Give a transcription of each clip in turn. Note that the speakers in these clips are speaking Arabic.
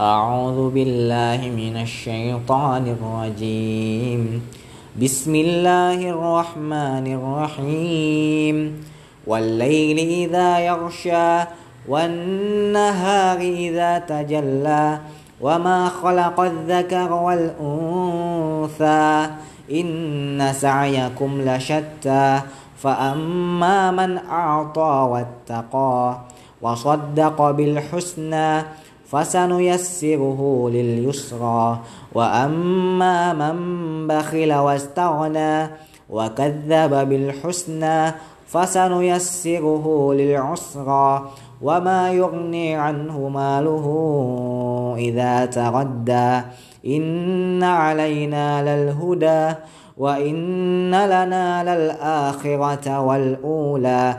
أعوذ بالله من الشيطان الرجيم. بسم الله الرحمن الرحيم. والليل إذا يغشى والنهار إذا تجلى وما خلق الذكر والأنثى إن سعيكم لشتى فأما من أعطى واتقى وصدق بالحسنى فسنيسره لليسرى. وأما من بخل واستغنى وكذب بالحسنى فسنيسره للعسرى. وما يغني عنه ماله إذا تردى إن علينا للهدى وإن لنا للآخرة والأولى.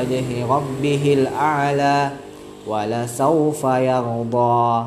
وجه ربه الأعلى ولسوف يرضى